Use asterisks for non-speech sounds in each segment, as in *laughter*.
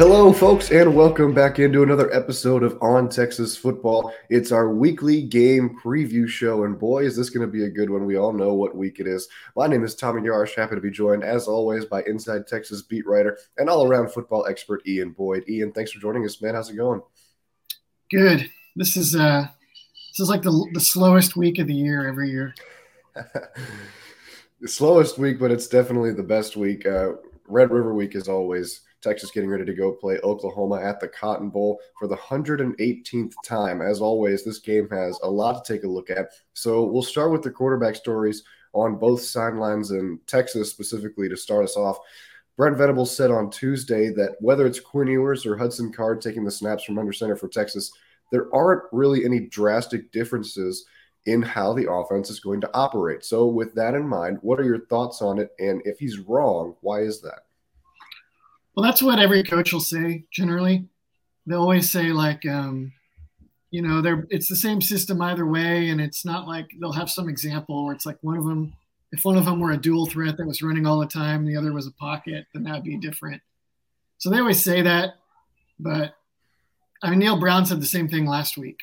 Hello, folks, and welcome back into another episode of On Texas Football. It's our weekly game preview show, and boy, is this going to be a good one. We all know what week it is. My name is Tommy Yarsh, happy to be joined, as always, by Inside Texas beat writer and all around football expert Ian Boyd. Ian, thanks for joining us, man. How's it going? Good. This is uh, this is like the the slowest week of the year every year. *laughs* the slowest week, but it's definitely the best week. Uh, Red River Week is always Texas getting ready to go play Oklahoma at the Cotton Bowl for the 118th time. As always, this game has a lot to take a look at. So we'll start with the quarterback stories on both sidelines in Texas specifically to start us off. Brent Venables said on Tuesday that whether it's Quinn Ewers or Hudson Card taking the snaps from under center for Texas, there aren't really any drastic differences in how the offense is going to operate. So, with that in mind, what are your thoughts on it? And if he's wrong, why is that? Well, that's what every coach will say generally. They'll always say, like, um, you know, they're it's the same system either way, and it's not like they'll have some example where it's like one of them, if one of them were a dual threat that was running all the time, the other was a pocket, then that'd be different. So they always say that, but I mean, Neal Brown said the same thing last week.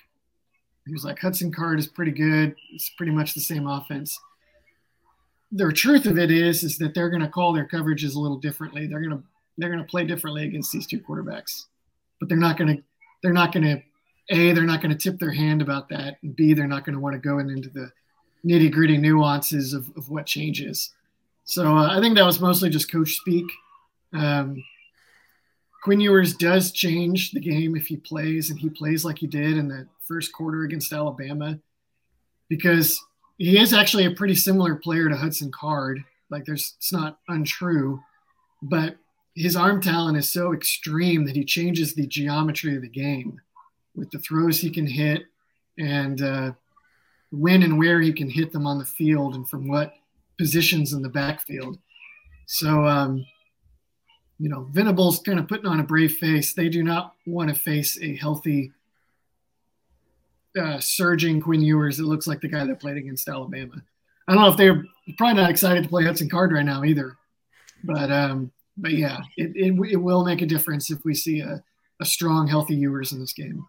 He was like, Hudson Card is pretty good. It's pretty much the same offense. The truth of it is, is that they're going to call their coverages a little differently. They're going to they're going to play differently against these two quarterbacks, but they're not going to they're not going to a they're not going to tip their hand about that, and b they're not going to want to go into the nitty gritty nuances of, of what changes. So uh, I think that was mostly just coach speak. Um, Quinn Ewers does change the game if he plays, and he plays like he did in the first quarter against Alabama, because he is actually a pretty similar player to Hudson Card. Like, there's it's not untrue, but his arm talent is so extreme that he changes the geometry of the game with the throws he can hit and uh, when and where he can hit them on the field and from what positions in the backfield. So, um, you know, Venables kind of putting on a brave face. They do not want to face a healthy, uh, surging Quinn Ewers. It looks like the guy that played against Alabama. I don't know if they're probably not excited to play Hudson Card right now either, but um, but yeah, it, it, it will make a difference if we see a, a strong, healthy Ewers in this game.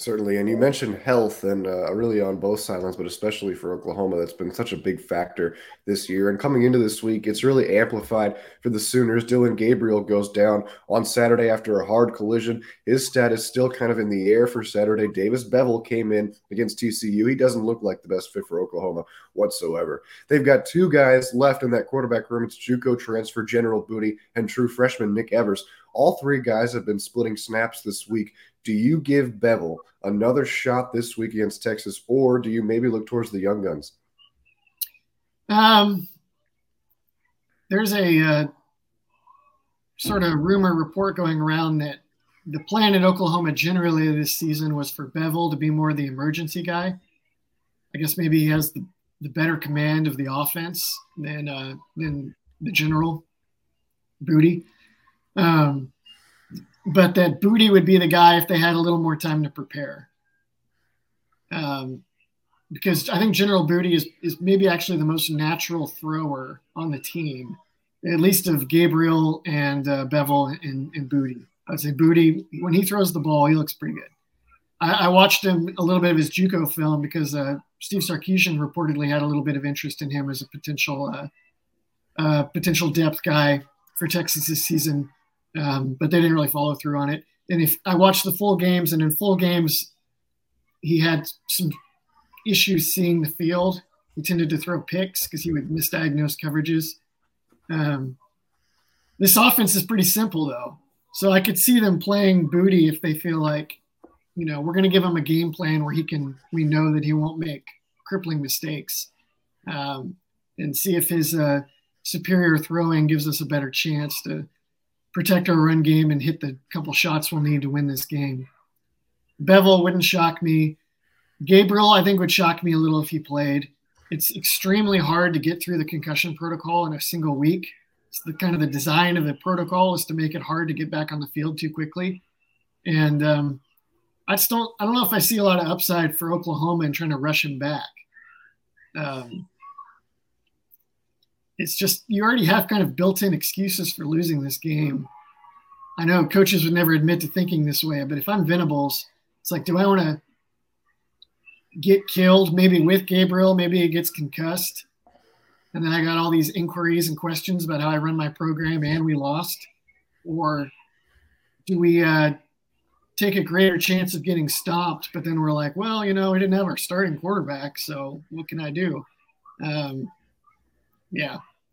Certainly. And you mentioned health, and uh, really on both sidelines, but especially for Oklahoma, that's been such a big factor this year. And coming into this week, it's really amplified for the Sooners. Dillon Gabriel goes down on Saturday after a hard collision. His status still kind of in the air for Saturday. Davis Beville came in against TCU. He doesn't look like the best fit for Oklahoma whatsoever. They've got two guys left in that quarterback room. It's Juco transfer General Booty and true freshman Nick Evers. All three guys have been splitting snaps this week. Do you give Beville another shot this week against Texas, or do you maybe look towards the young guns? Um, there's a uh, sort of rumor report going around that the plan at Oklahoma generally this season was for Beville to be more the emergency guy. I guess maybe he has the, the better command of the offense than uh, than the general Booty. Um, but that Booty would be the guy if they had a little more time to prepare. Um, because I think General Booty is, is maybe actually the most natural thrower on the team, at least of Gabriel and uh, Beville and, and Booty. I'd say Booty, when he throws the ball, he looks pretty good. I, I watched him a little bit of his JUCO film because uh, Steve Sarkisian reportedly had a little bit of interest in him as a potential uh, uh potential depth guy for Texas this season um, but they didn't really follow through on it. And if I watched the full games, and in full games, he had some issues seeing the field. He tended to throw picks because he would misdiagnose coverages. Um, this offense is pretty simple, though. So I could see them playing Booty if they feel like, you know, we're going to give him a game plan where he can, we know that he won't make crippling mistakes, um, and see if his uh, superior throwing gives us a better chance to protect our run game and hit the couple shots we'll need to win this game. Beville wouldn't shock me. Gabriel, I think, would shock me a little if he played. It's extremely hard to get through the concussion protocol in a single week. It's the kind of the design of the protocol is to make it hard to get back on the field too quickly. And um, I just don't, I don't know if I see a lot of upside for Oklahoma in trying to rush him back. Um, it's just you already have kind of built-in excuses for losing this game. I know coaches would never admit to thinking this way, but if I'm Venables, it's like, do I want to get killed maybe with Gabriel? Maybe he gets concussed. And then I got all these inquiries and questions about how I run my program and we lost. Or do we uh, take a greater chance of getting stopped? But then we're like, well, you know, we didn't have our starting quarterback. So what can I do? Um, yeah,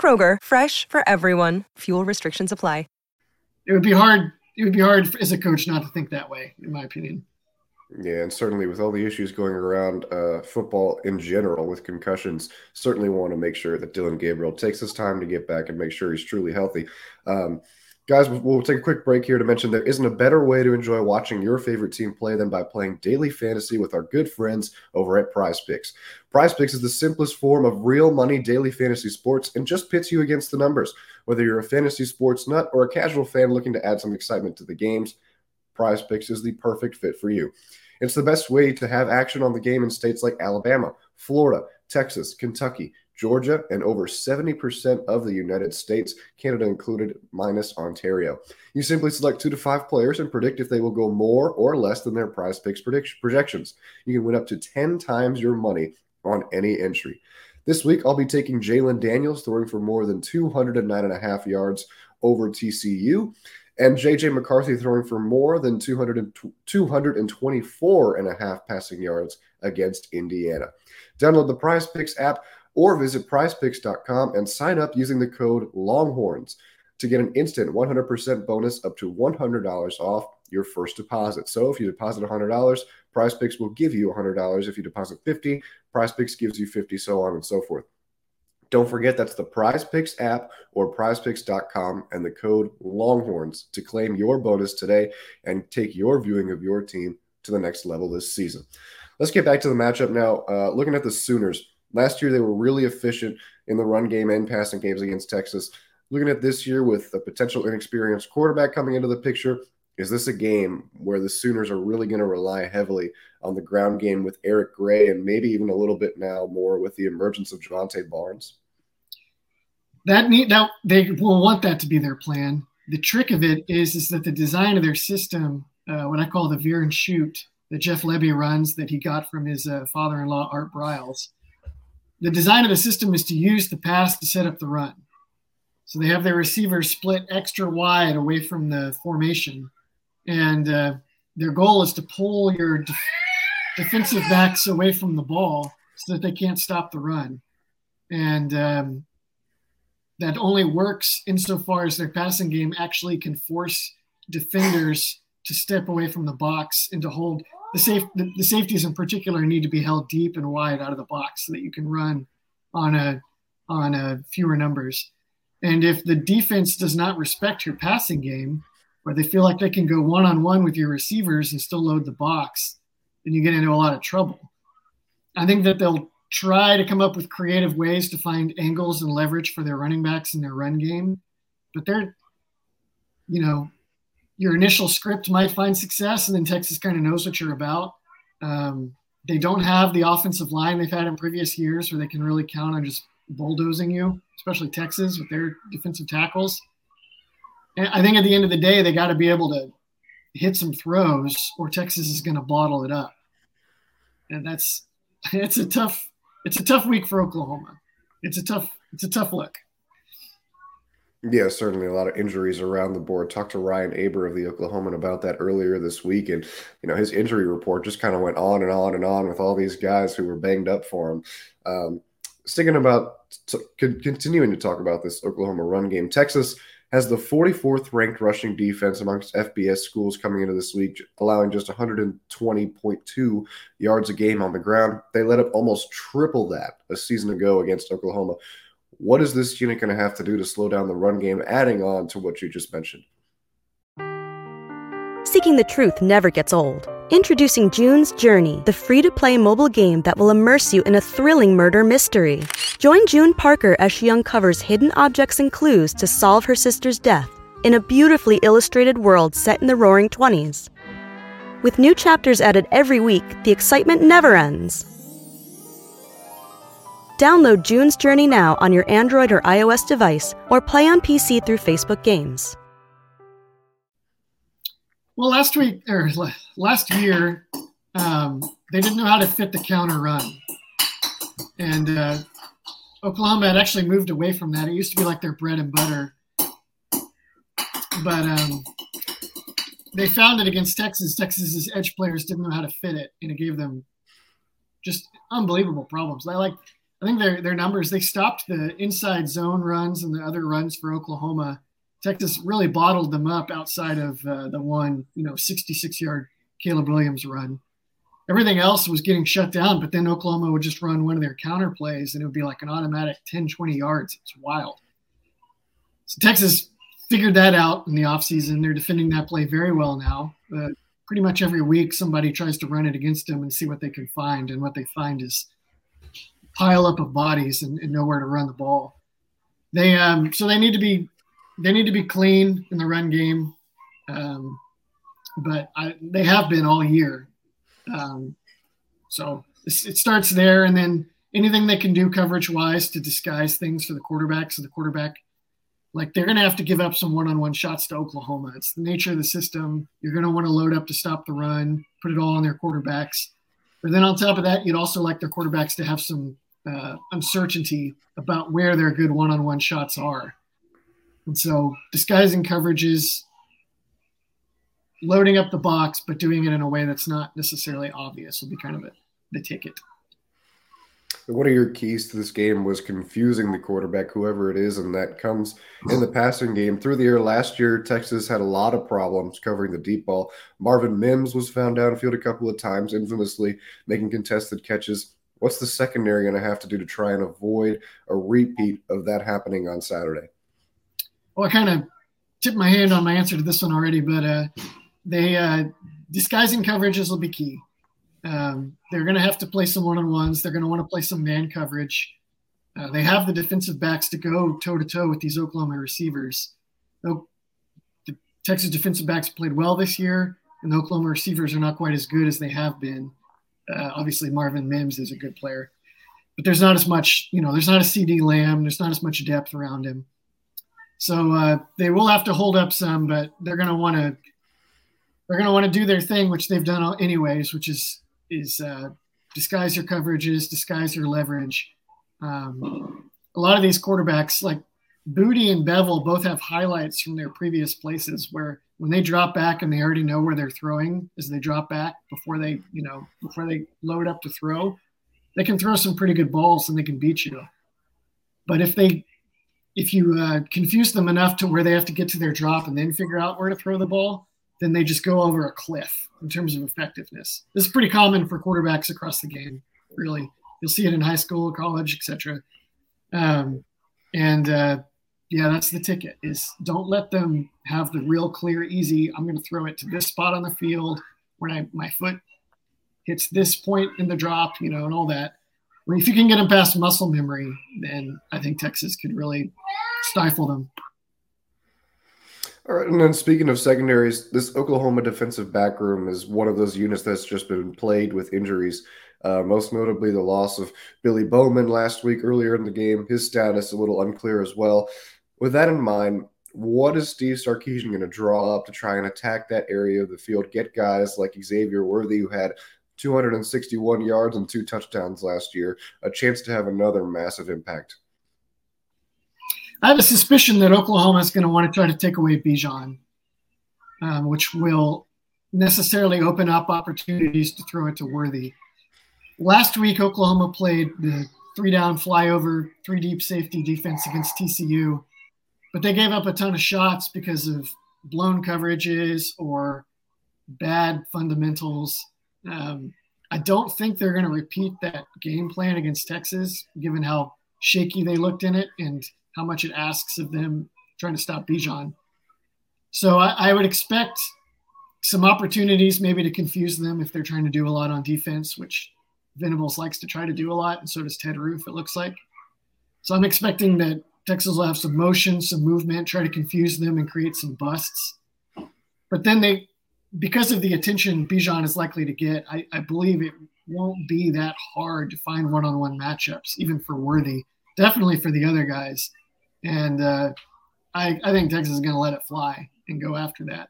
Kroger, fresh for everyone. Fuel restrictions apply it would be hard. It would be hard as a coach not to think that way, in my opinion. Yeah, and certainly with all the issues going around uh, football in general with concussions, certainly want to make sure that Dillon Gabriel takes his time to get back and make sure he's truly healthy. Um, Guys, we'll take a quick break here to mention there isn't a better way to enjoy watching your favorite team play than by playing daily fantasy with our good friends over at Prize Picks. Prize Picks is the simplest form of real money daily fantasy sports and just pits you against the numbers. Whether you're a fantasy sports nut or a casual fan looking to add some excitement to the games, Prize Picks is the perfect fit for you. It's the best way to have action on the game in states like Alabama, Florida, Texas, Kentucky, Georgia, and over 70% of the United States, Canada included, minus Ontario. You simply select two to five players and predict if they will go more or less than their prize picks projections. You can win up to 10 times your money on any entry. This week, I'll be taking Jalon Daniels, throwing for more than 209 and a half yards over TCU, and JJ McCarthy throwing for more than 200 224 and a half passing yards against Indiana. Download the Prize Picks app or visit prizepicks.com and sign up using the code Longhorns to get an instant 100% bonus up to $100 off your first deposit. So if you deposit $100, Prize Picks will give you $100. If you deposit 50, Prize Picks gives you 50, so on and so forth. Don't forget that's the Prize Picks app or prizepicks.com and the code Longhorns to claim your bonus today and take your viewing of your team to the next level this season. Let's get back to the matchup now. Uh, looking at the Sooners, Last year, they were really efficient in the run game and passing games against Texas. Looking at this year with a potential inexperienced quarterback coming into the picture, is this a game where the Sooners are really going to rely heavily on the ground game with Eric Gray and maybe even a little bit now more with the emergence of Jovantae Barnes? That need now they will want that to be their plan. The trick of it is is that the design of their system, uh, what I call the veer and shoot that Jeff Lebby runs, that he got from his uh, father-in-law Art Briles, the design of the system is to use the pass to set up the run. So they have their receivers split extra wide away from the formation. And uh, their goal is to pull your de- defensive backs away from the ball so that they can't stop the run. And um, that only works insofar as their passing game actually can force defenders to step away from the box and to hold the safe the, the, safeties in particular need to be held deep and wide out of the box so that you can run on a on a fewer numbers. And if the defense does not respect your passing game, or they feel like they can go one on one with your receivers and still load the box, then you get into a lot of trouble. I think that they'll try to come up with creative ways to find angles and leverage for their running backs in their run game, but they're, you know, your initial script might find success, and then Texas kind of knows what you're about. Um, they don't have the offensive line they've had in previous years where they can really count on just bulldozing you, especially Texas with their defensive tackles. And I think at the end of the day, they got to be able to hit some throws, or Texas is going to bottle it up. And that's *laughs* it's a tough it's a tough week for Oklahoma. It's a tough it's a tough look. Yeah, certainly a lot of injuries around the board. Talked to Ryan Aber of the Oklahoman about that earlier this week, and you know his injury report just kind of went on and on and on with all these guys who were banged up for him. Um, thinking about t- continuing to talk about this Oklahoma run game, Texas has the 44th ranked rushing defense amongst FBS schools coming into this week, allowing just 120.2 yards a game on the ground. They let up almost triple that a season ago against Oklahoma. What is this unit going to have to do to slow down the run game, adding on to what you just mentioned? Seeking the truth never gets old. Introducing June's Journey, the free to play mobile game that will immerse you in a thrilling murder mystery. Join June Parker as she uncovers hidden objects and clues to solve her sister's death in a beautifully illustrated world set in the roaring 20s. With new chapters added every week, the excitement never ends. Download June's Journey now on your Android or iOS device or play on PC through Facebook Games. Well, last week or last year, um, they didn't know how to fit the counter run, and uh, Oklahoma had actually moved away from that. It used to be like their bread and butter, but um, they found it against Texas. Texas's edge players didn't know how to fit it, and it gave them just unbelievable problems. Like, I think their their numbers. They stopped the inside zone runs and the other runs for Oklahoma Texas really bottled them up outside of uh, the one, you know, 66 yard Caleb Williams run. Everything else was getting shut down, but then Oklahoma would just run one of their counter plays and it would be like an automatic 10, 20 yards. It's wild. So Texas figured that out in the offseason. They're defending that play very well now. Uh, pretty much every week, somebody tries to run it against them and see what they can find. And what they find is pile up of bodies and, and nowhere to run the ball. They um, so they need to be they need to be clean in the run game, um, but I, they have been all year. Um, so it starts there, and then anything they can do coverage wise to disguise things for the quarterback. So the quarterback, like they're going to have to give up some one-on-one shots to Oklahoma. It's the nature of the system. You're going to want to load up to stop the run, put it all on their quarterbacks. But then on top of that, you'd also like their quarterbacks to have some uh, uncertainty about where their good one-on-one shots are. And so disguising coverages, loading up the box, but doing it in a way that's not necessarily obvious will be kind of a, the ticket. One of your keys to this game was confusing the quarterback, whoever it is, and that comes in the passing game. Through the air last year, Texas had a lot of problems covering the deep ball. Marvin Mims was found downfield a couple of times, infamously making contested catches. What's the secondary going to have to do to try and avoid a repeat of that happening on Saturday? well, I kind of tipped my hand on my answer to this one already, but uh, they uh, disguising coverages will be key. Um, they're going to have to play some one on ones. They're going to want to play some man coverage. Uh, they have the defensive backs to go toe to toe with these Oklahoma receivers. the Texas defensive backs played well this year, and the Oklahoma receivers are not quite as good as they have been. Uh, obviously, Marvin Mims is a good player, but there's not as much, you know, there's not a CeeDee Lamb. There's not as much depth around him. So uh, they will have to hold up some, but they're going to want to they're going to want to do their thing, which they've done anyways, which is is uh, disguise your coverages, disguise your leverage. Um, a lot of these quarterbacks, like Booty and Beville, both have highlights from their previous places where when they drop back and they already know where they're throwing as they drop back before they, you know, before they load up to throw, they can throw some pretty good balls and they can beat you. But if they if you uh, confuse them enough to where they have to get to their drop and then figure out where to throw the ball, then they just go over a cliff in terms of effectiveness. This is pretty common for quarterbacks across the game. Really, you'll see it in high school, college, etc. Um, and uh, yeah, that's the ticket: is don't let them have the real clear, easy. I'm going to throw it to this spot on the field when I my foot hits this point in the drop, you know, and all that if you can get them past muscle memory, then I think Texas could really stifle them. All right, and then speaking of secondaries, this Oklahoma defensive back room is one of those units that's just been plagued with injuries. Uh, most notably, the loss of Billy Bowman last week earlier in the game. His status a little unclear as well. With that in mind, what is Steve Sarkisian going to draw up to try and attack that area of the field? Get guys like Xavier Worthy, who had 261 yards and two touchdowns last year, a chance to have another massive impact. I have a suspicion that Oklahoma is going to want to try to take away Bijan, um, which will necessarily open up opportunities to throw it to Worthy. Last week, Oklahoma played the three down flyover, three deep safety defense against TCU, but they gave up a ton of shots because of blown coverages or bad fundamentals um, I don't think they're going to repeat that game plan against Texas, given how shaky they looked in it and how much it asks of them trying to stop Bijan. So I, I would expect some opportunities maybe to confuse them if they're trying to do a lot on defense, which Venables likes to try to do a lot, and so does Ted Roof, it looks like. So I'm expecting that Texas will have some motion, some movement, try to confuse them and create some busts. But then they, because of the attention Bijan is likely to get, I, I believe it won't be that hard to find one on one matchups, even for Worthy, definitely for the other guys. And uh, I, I think Texas is going to let it fly and go after that.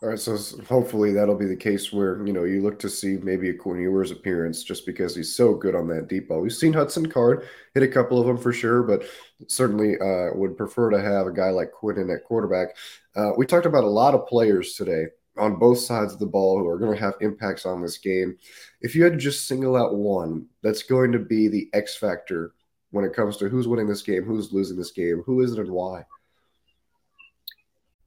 All right, so hopefully that'll be the case where you know you look to see maybe a Quinn Ewers appearance just because he's so good on that deep ball. We've seen Hudson Card hit a couple of them for sure, but certainly uh, would prefer to have a guy like Quinn in at quarterback. Uh, we talked about a lot of players today on both sides of the ball who are going to have impacts on this game. If you had to just single out one that's going to be the X factor when it comes to who's winning this game, who's losing this game, who is it, and why.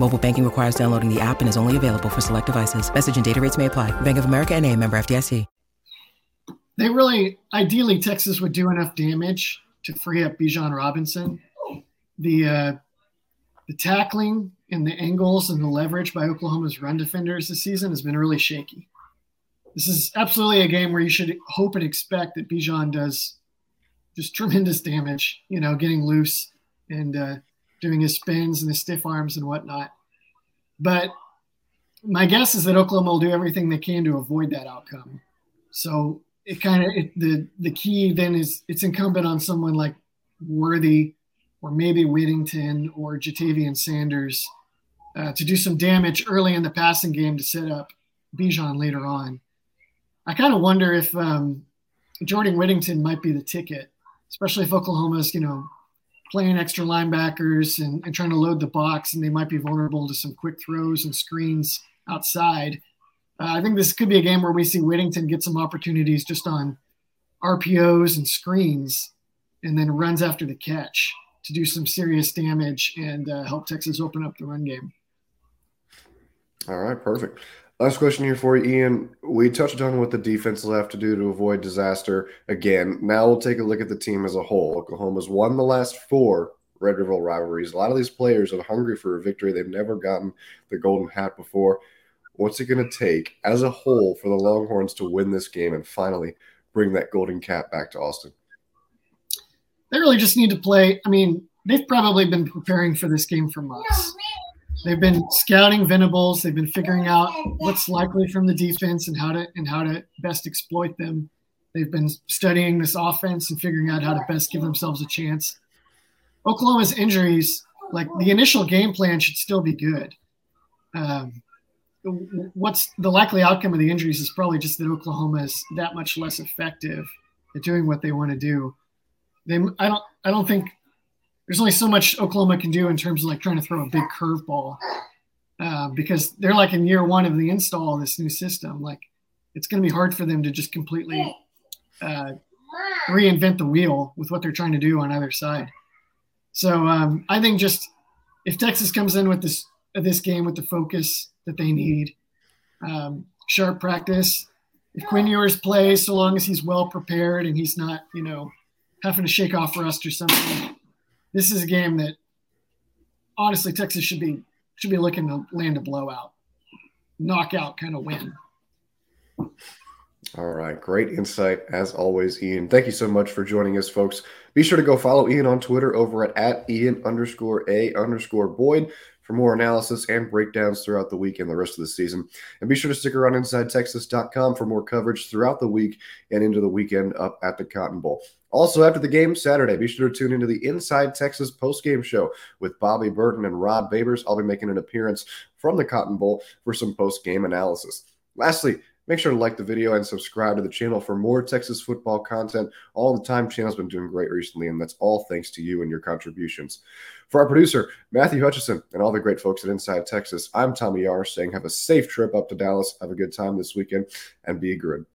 Mobile banking requires downloading the app and is only available for select devices. Message and data rates may apply. Bank of America and a member FDIC. They really, ideally, Texas would do enough damage to free up Bijan Robinson. The uh, the tackling and the angles and the leverage by Oklahoma's run defenders this season has been really shaky. This is absolutely a game where you should hope and expect that Bijan does just tremendous damage, you know, getting loose and uh, doing his spins and his stiff arms and whatnot. But my guess is that Oklahoma will do everything they can to avoid that outcome. So it kind of the the key then is it's incumbent on someone like Worthy or maybe Whittington or Ja'Tavion Sanders uh, to do some damage early in the passing game to set up Bijan later on. I kind of wonder if um, Jordan Whittington might be the ticket, especially if Oklahoma's you know playing extra linebackers and, and trying to load the box, and they might be vulnerable to some quick throws and screens outside. Uh, I think this could be a game where we see Whittington get some opportunities just on RPOs and screens, and then runs after the catch to do some serious damage and uh, help Texas open up the run game. All right, perfect. Last question here for you, Ian. We touched on what the defense will have to do to avoid disaster again. Now we'll take a look at the team as a whole. Oklahoma's won the last four Red River rivalries. A lot of these players are hungry for a victory. They've never gotten the golden hat before. What's it going to take as a whole for the Longhorns to win this game and finally bring that golden cap back to Austin? They really just need to play. I mean, they've probably been preparing for this game for months. They've been scouting Venables. They've been figuring out what's likely from the defense and how to and how to best exploit them. They've been studying this offense and figuring out how to best give themselves a chance. Oklahoma's injuries, like the initial game plan, should still be good. Um, what's the likely outcome of the injuries is probably just that Oklahoma is that much less effective at doing what they want to do. They, I don't, I don't think there's only so much Oklahoma can do in terms of like trying to throw a big curveball uh, because they're like in year one of the install of this new system. Like it's going to be hard for them to just completely uh, reinvent the wheel with what they're trying to do on either side. So um, I think just if Texas comes in with this this game with the focus that they need, um, sharp practice. If Quinn Ewers plays, so long as he's well prepared and he's not, you know, having to shake off rust or something, this is a game that honestly Texas should be should be looking to land a blowout, knockout kind of win. All right, great insight as always, Ian. Thank you so much for joining us, folks. Be sure to go follow Ian on Twitter over at, at Ian underscore A underscore Boyd for more analysis and breakdowns throughout the week and the rest of the season. And be sure to stick around InsideTexas.com for more coverage throughout the week and into the weekend up at the Cotton Bowl. Also, after the game Saturday, be sure to tune into the Inside Texas post-game show with Bobby Burton and Rod Babers. I'll be making an appearance from the Cotton Bowl for some post-game analysis. Lastly, Make sure to like the video and subscribe to the channel for more Texas football content. All the time channel's been doing great recently, and that's all thanks to you and your contributions. For our producer, Matthew Hutchison, and all the great folks at Inside Texas, I'm Tommy Yar saying have a safe trip up to Dallas. Have a good time this weekend and be a good.